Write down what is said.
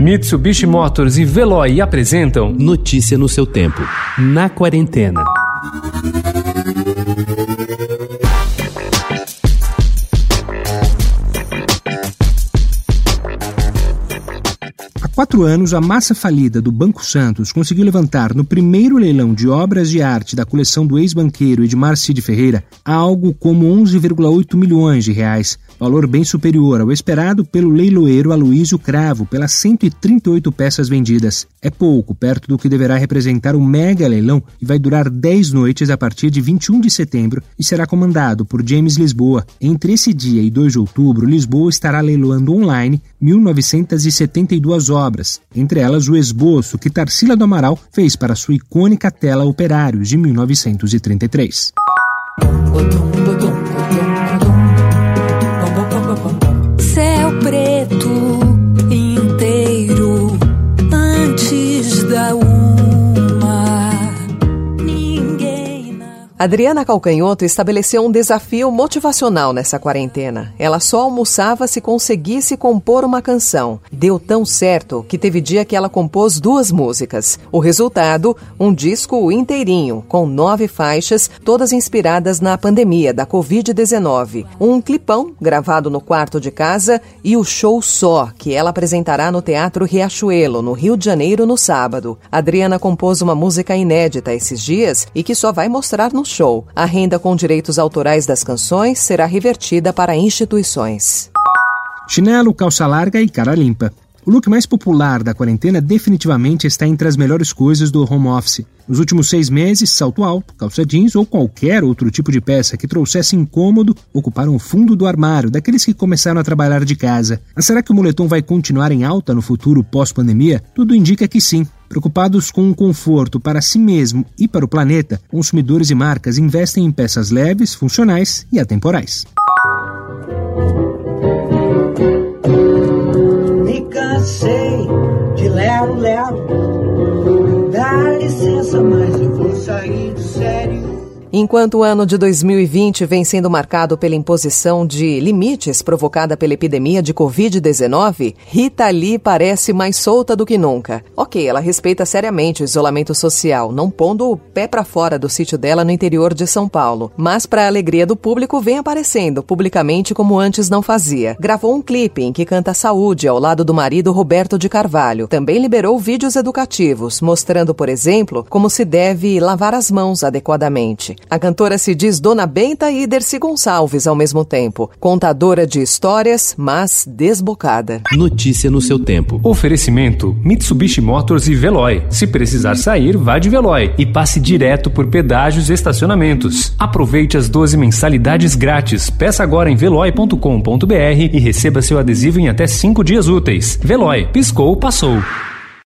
Mitsubishi Motors e Veloy apresentam Notícia no seu tempo. Na quarentena. Quatro anos, a massa falida do Banco Santos conseguiu levantar no primeiro leilão de obras de arte da coleção do ex-banqueiro Edmar Cid Ferreira algo como 11,8 milhões de reais, valor bem superior ao esperado pelo leiloeiro Aloísio Cravo pelas 138 peças vendidas. É pouco, perto do que deverá representar o mega leilão e vai durar 10 noites a partir de 21 de setembro e será comandado por James Lisboa. Entre esse dia e 2 de outubro, Lisboa estará leiloando online 1.972 obras obras, entre elas o esboço que Tarsila do Amaral fez para sua icônica tela Operários de 1933. Adriana Calcanhoto estabeleceu um desafio motivacional nessa quarentena. Ela só almoçava se conseguisse compor uma canção. Deu tão certo que teve dia que ela compôs duas músicas. O resultado, um disco inteirinho, com nove faixas, todas inspiradas na pandemia da Covid-19. Um clipão gravado no quarto de casa e o show só, que ela apresentará no Teatro Riachuelo, no Rio de Janeiro, no sábado. Adriana compôs uma música inédita esses dias e que só vai mostrar no A renda com direitos autorais das canções será revertida para instituições. Chinelo, calça larga e cara limpa. O look mais popular da quarentena definitivamente está entre as melhores coisas do home office. Nos últimos seis meses, salto alto, calça jeans ou qualquer outro tipo de peça que trouxesse incômodo ocuparam o fundo do armário daqueles que começaram a trabalhar de casa. Mas será que o moletom vai continuar em alta no futuro pós-pandemia? Tudo indica que sim. Preocupados com o conforto para si mesmo e para o planeta, consumidores e marcas investem em peças leves, funcionais e atemporais. Cansei de lero-lero. Dá licença, mas eu vou sair de sério. Enquanto o ano de 2020 vem sendo marcado pela imposição de limites provocada pela epidemia de Covid-19, Rita Lee parece mais solta do que nunca. Ok, ela respeita seriamente o isolamento social, não pondo o pé para fora do sítio dela no interior de São Paulo, mas para a alegria do público vem aparecendo publicamente como antes não fazia. Gravou um clipe em que canta saúde ao lado do marido Roberto de Carvalho. Também liberou vídeos educativos, mostrando, por exemplo, como se deve lavar as mãos adequadamente. A cantora se diz Dona Benta e Dercy Gonçalves ao mesmo tempo. Contadora de histórias, mas desbocada. Notícia no seu tempo. Oferecimento: Mitsubishi Motors e Veloy. Se precisar sair, vá de Veloy e passe direto por pedágios e estacionamentos. Aproveite as 12 mensalidades grátis. Peça agora em veloy.com.br e receba seu adesivo em até 5 dias úteis. Veloy. Piscou, passou.